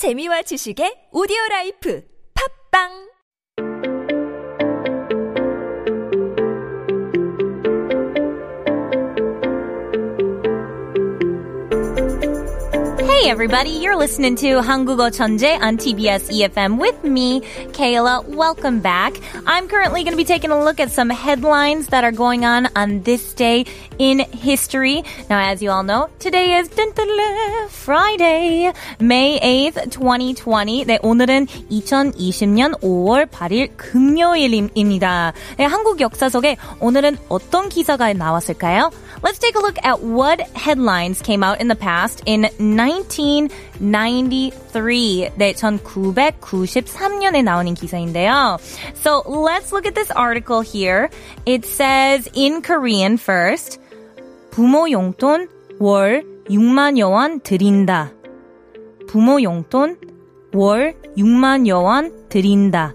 재미와 지식의 오디오 라이프. 팝빵 Hey everybody, you're listening to 한국어 천재 on TBS EFM with me, Kayla. Welcome back. I'm currently going to be taking a look at some headlines that are going on on this day in history. Now, as you all know, today is dun, dun, dun, Friday, May 8th, 2020. 네, 오늘은 2020년 5월 8일 금요일입니다. 네, 한국 역사 속에 오늘은 어떤 기사가 나왔을까요? Let's take a look at what headlines came out in the past in 1993. 네, 1993년에 나오는 기사인데요. So let's look at this article here. It says in Korean first. 부모 용돈 월 6만여 원 드린다. 부모 용돈 월 6만여 원 드린다.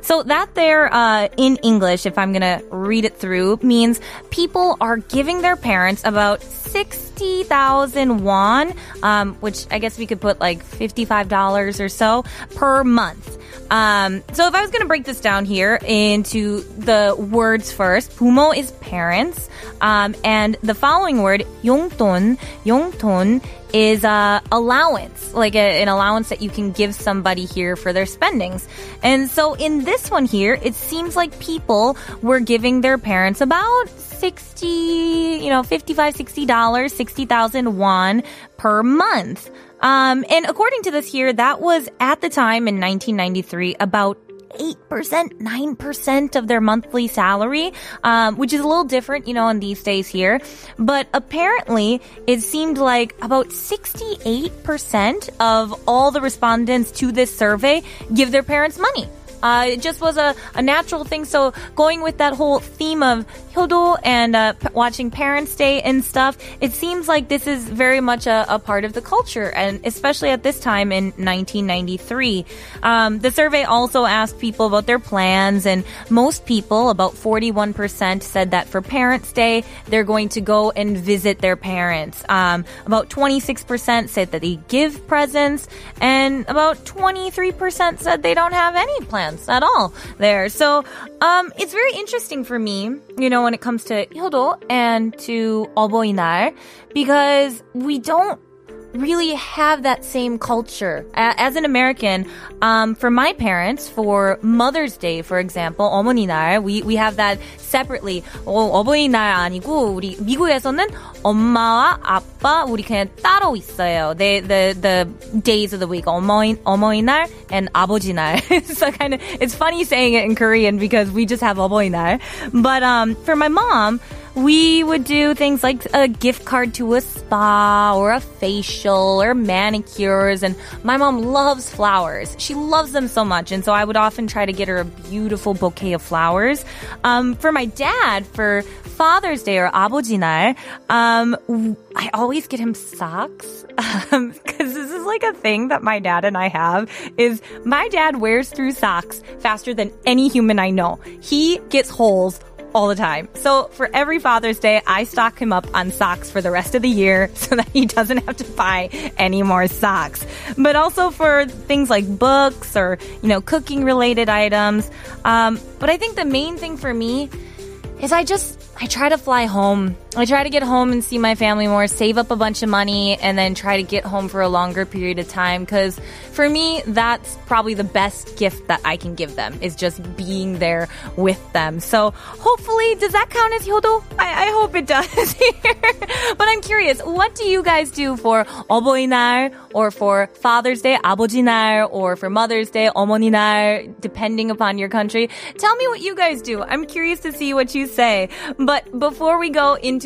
So that there uh, in English, if I'm gonna read it through, means people are giving their parents about 60,000 won, um, which I guess we could put like $55 or so per month. Um, so if I was going to break this down here into the words first, 부모 is parents, um, and the following word, 용돈, 용돈 Is uh, allowance, like a, an allowance that you can give somebody here for their spendings. And so in this one here, it seems like people were giving their parents about 60, you know, 55, 60 dollars, 60,000 won per month. Um, and according to this here, that was at the time in 1993 about 8%, 9% of their monthly salary, um, which is a little different, you know, in these days here. But apparently, it seemed like about 68% of all the respondents to this survey give their parents money. Uh, it just was a, a natural thing. So going with that whole theme of Hyodo and uh, p- watching Parents' Day and stuff, it seems like this is very much a, a part of the culture, and especially at this time in 1993. Um, the survey also asked people about their plans, and most people, about 41%, said that for Parents' Day, they're going to go and visit their parents. Um, about 26% said that they give presents, and about 23% said they don't have any plans at all there. So, um, it's very interesting for me, you know, when it comes to 효도 and to 어버이날, because we don't really have that same culture. A- As an American, um, for my parents, for Mother's Day, for example, 어머니날, we, we have that separately. 어, 어버이날 아니고, 우리 미국에서는 엄마와 아빠, 우리 그냥 따로 있어요. They, the, the days of the week, 어머니, 어머니날 and 아버지날. so kind of, it's funny saying it in Korean because we just have 어버이날. But, um, for my mom, we would do things like a gift card to a spa or a facial or manicures. And my mom loves flowers. She loves them so much. And so I would often try to get her a beautiful bouquet of flowers. Um, for my dad, for Father's Day or 아버지날, um, w- I always get him socks. Um, cause this is like a thing that my dad and I have is my dad wears through socks faster than any human I know. He gets holes all the time. So for every Father's Day, I stock him up on socks for the rest of the year so that he doesn't have to buy any more socks. But also for things like books or, you know, cooking related items. Um, but I think the main thing for me is I just, I try to fly home. I try to get home and see my family more, save up a bunch of money, and then try to get home for a longer period of time. Because for me, that's probably the best gift that I can give them is just being there with them. So hopefully, does that count as 효도? I, I hope it does here. but I'm curious, what do you guys do for 어버이날 or for Father's Day, 아버지날, or for Mother's Day, 어머니날, depending upon your country? Tell me what you guys do. I'm curious to see what you say. But before we go into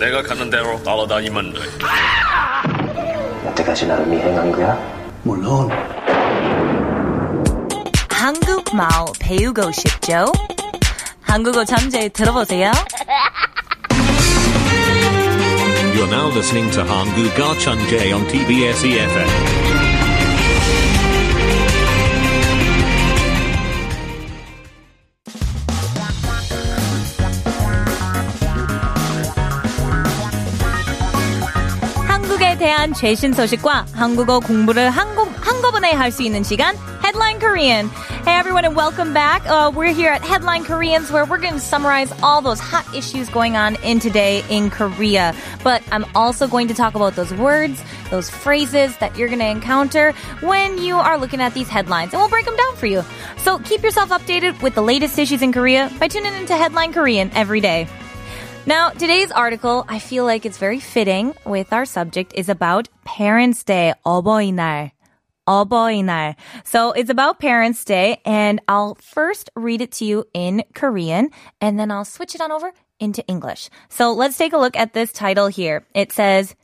내가 가는 대로 따라다니면 돼. 여태까지 나를 미행한 거야? 물론. 한국말 배우고 싶죠? 한국어 잠재 들어보세요. You're now listening to Hangul on TBS EFM. 한국에 대한 최신 소식과 한국어 공부를 한국, 한꺼번에 할 수 있는 시간 Headline Korean. Hey everyone and welcome back. Uh, we're here at Headline Koreans where we're going to summarize all those hot issues going on in today in Korea. But I'm also going to talk about those words, those phrases that you're going to encounter when you are looking at these headlines and we'll break them down for you. So keep yourself updated with the latest issues in Korea by tuning into Headline Korean every day. Now, today's article, I feel like it's very fitting with our subject, is about Parents' Day, 어버이날. 어버이날. So it's about Parents' Day, and I'll first read it to you in Korean, and then I'll switch it on over into English. So let's take a look at this title here. It says,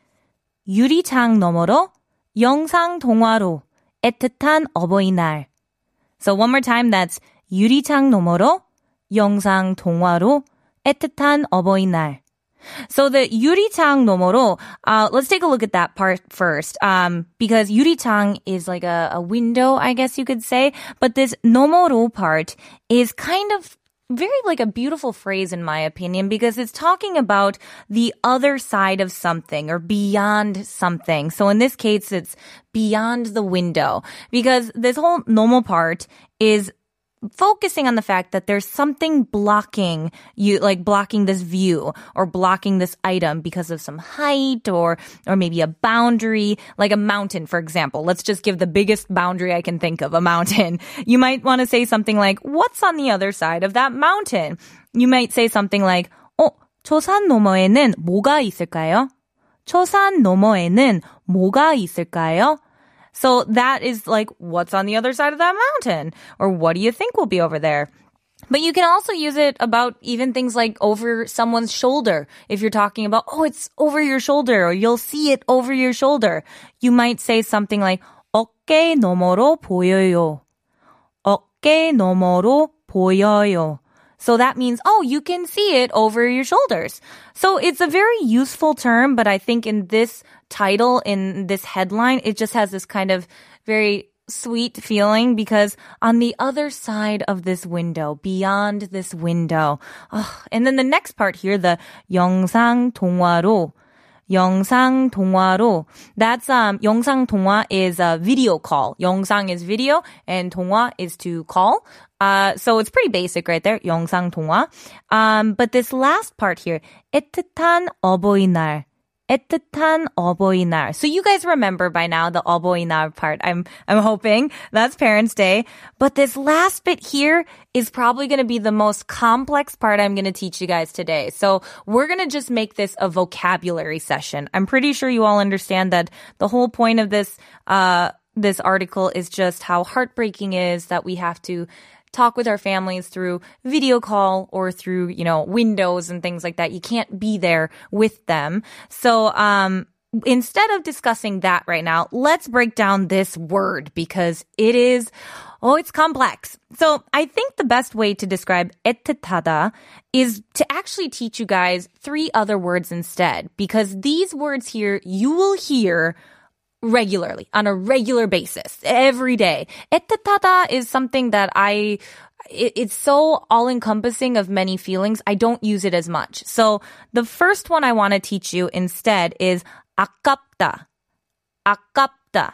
유리창 너머로 영상 동화로 애틋한 어버이날. So one more time, that's 유리창 너머로 영상 동화로 애틋한 어버이날. So the 유리창 너머로, uh, let's take a look at that part first. Um, because 유리창 is like a, a window, I guess you could say. But this 너머로 part is kind of very like a beautiful phrase in my opinion because it's talking about the other side of something or beyond something. So in this case, it's beyond the window because this whole normal part is focusing on the fact that there's something blocking you like blocking this view or blocking this item because of some height or or maybe a boundary like a mountain for example let's just give the biggest boundary i can think of a mountain you might want to say something like what's on the other side of that mountain you might say something like 어, 저 산 너머에는 뭐가 있을까요? 저 산 너머에는 뭐가 있을까요? So that is like, what's on the other side of that mountain? Or what do you think will be over there? But you can also use it about even things like over someone's shoulder. If you're talking about, oh, it's over your shoulder, or you'll see it over your shoulder. You might say something like, 어깨 너머로 보여요. 어깨 너머로 보여요. So that means, oh, you can see it over your shoulders. So it's a very useful term, but I think in this title, in this headline, it just has this kind of very sweet feeling because on the other side of this window, beyond this window, oh, and then the next part here, the 영상 통화로, 영상 통화로. That's um 영상 통화 is a video call. 영상 is video and 통화 is to call. Uh, so it's pretty basic right there. 영상 통화. Um, but this last part here, 애틋한 어버이날. 애틋한 어버이날. So you guys remember by now the 어버이날 part. I'm I'm hoping that's Parents' Day. But this last bit here is probably going to be the most complex part I'm going to teach you guys today. So we're going to just make this a vocabulary session. I'm pretty sure you all understand that the whole point of this uh this article is just how heartbreaking is that we have to talk with our families through video call or through, you know, windows and things like that. You can't be there with them. So, um, instead of discussing that right now, let's break down this word because it is, oh, it's complex. So I think the best way to describe 애틋하다 is to actually teach you guys three other words instead because these words here you will hear regularly on a regular basis every day. 애틋하다 is something that I it, it's so all encompassing of many feelings. I don't use it as much. So the first one I want to teach you instead is 아깝다. 아깝다.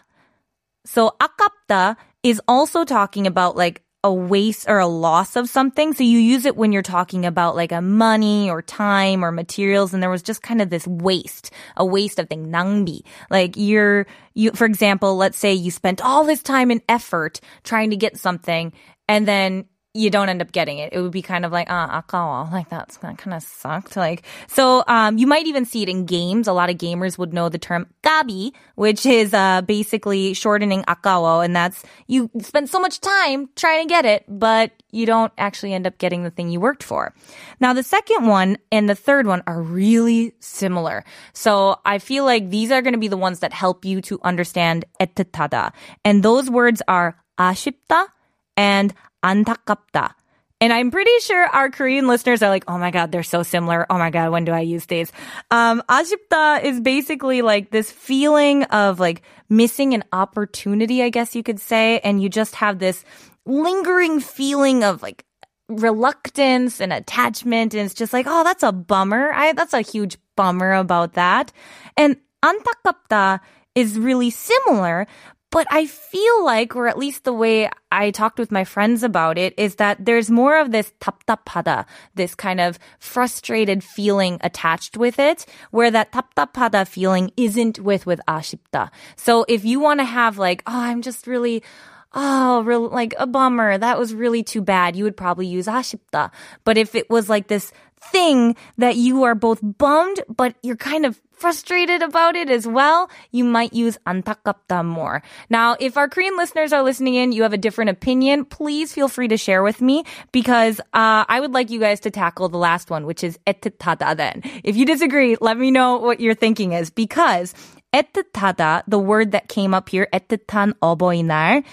So 아깝다 is also talking about like a waste or a loss of something. So you use it when you're talking about like a money or time or materials. And there was just kind of this waste, a waste of thing, 낭비. Like you're, you, for example, let's say you spent all this time and effort trying to get something and then you don't end up getting it. It would be kind of like, ah, 아까워. Like that's that kind of sucked. Like, so, um, you might even see it in games. A lot of gamers would know the term 까비, which is, uh, basically shortening 아까워. And that's, you spend so much time trying to get it, but you don't actually end up getting the thing you worked for. Now, the second one and the third one are really similar. So I feel like these are going to be the ones that help you to understand 애틋하다. And those words are 아쉽다 and 안타깝다. And I'm pretty sure our Korean listeners are like, oh my God, they're so similar. Oh my God, when do I use these? Um, 아쉽다 is basically like this feeling of like missing an opportunity, I guess you could say. And you just have this lingering feeling of like reluctance and attachment. And it's just like, oh, that's a bummer. I, that's a huge bummer about that. And 안타깝다 is really similar, but I feel like, or at least the way I talked with my friends about it, is that there's more of this 답답하다, this kind of frustrated feeling attached with it, where that 답답하다 feeling isn't with with 아쉽다. So if you want to have like, oh, I'm just really oh, real, like a bummer. That was really too bad. You would probably use 아쉽다. But if it was like this thing that you are both bummed, but you're kind of frustrated about it as well, you might use 안타깝다 more. Now, if our Korean listeners are listening in, you have a different opinion, please feel free to share with me because uh, I would like you guys to tackle the last one, which is 애틋하다 then. If you disagree, let me know what your thinking is because 애틋하다, the word that came up here, 애틋한 어버이날,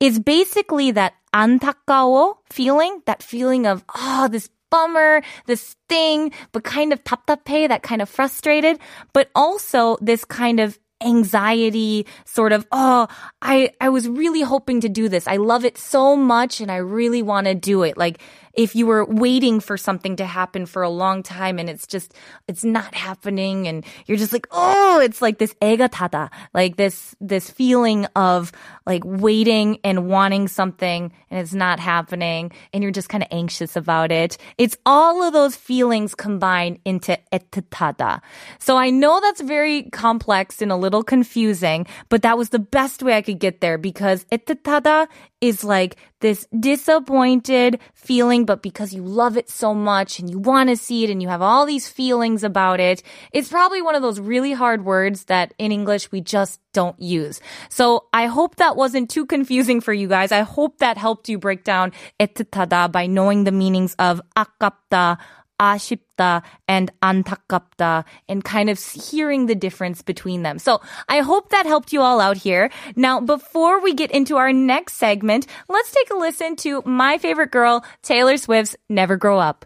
is basically that 안타까워 feeling, that feeling of, oh, this bummer, this thing, but kind of 답답해, that kind of frustrated, but also this kind of anxiety sort of oh i i was really hoping to do this i love it so much and i really want to do it like if you were waiting for something to happen for a long time and it's just it's not happening and you're just like oh it's like this egatada like this this feeling of like waiting and wanting something and it's not happening and you're just kind of anxious about it it's all of those feelings combined into etatada so i know that's very complex and a little confusing but that was the best way i could get there because etatada is like this disappointed feeling, but because you love it so much and you want to see it and you have all these feelings about it, it's probably one of those really hard words that in English we just don't use. So I hope that wasn't too confusing for you guys. I hope that helped you break down 애틋하다 by knowing the meanings of 아깝다, 아쉽 다 and 안타깝다 and kind of hearing the difference between them. So I hope that helped you all out here. Now, before we get into our next segment, let's take a listen to my favorite girl, Taylor Swift's Never Grow Up.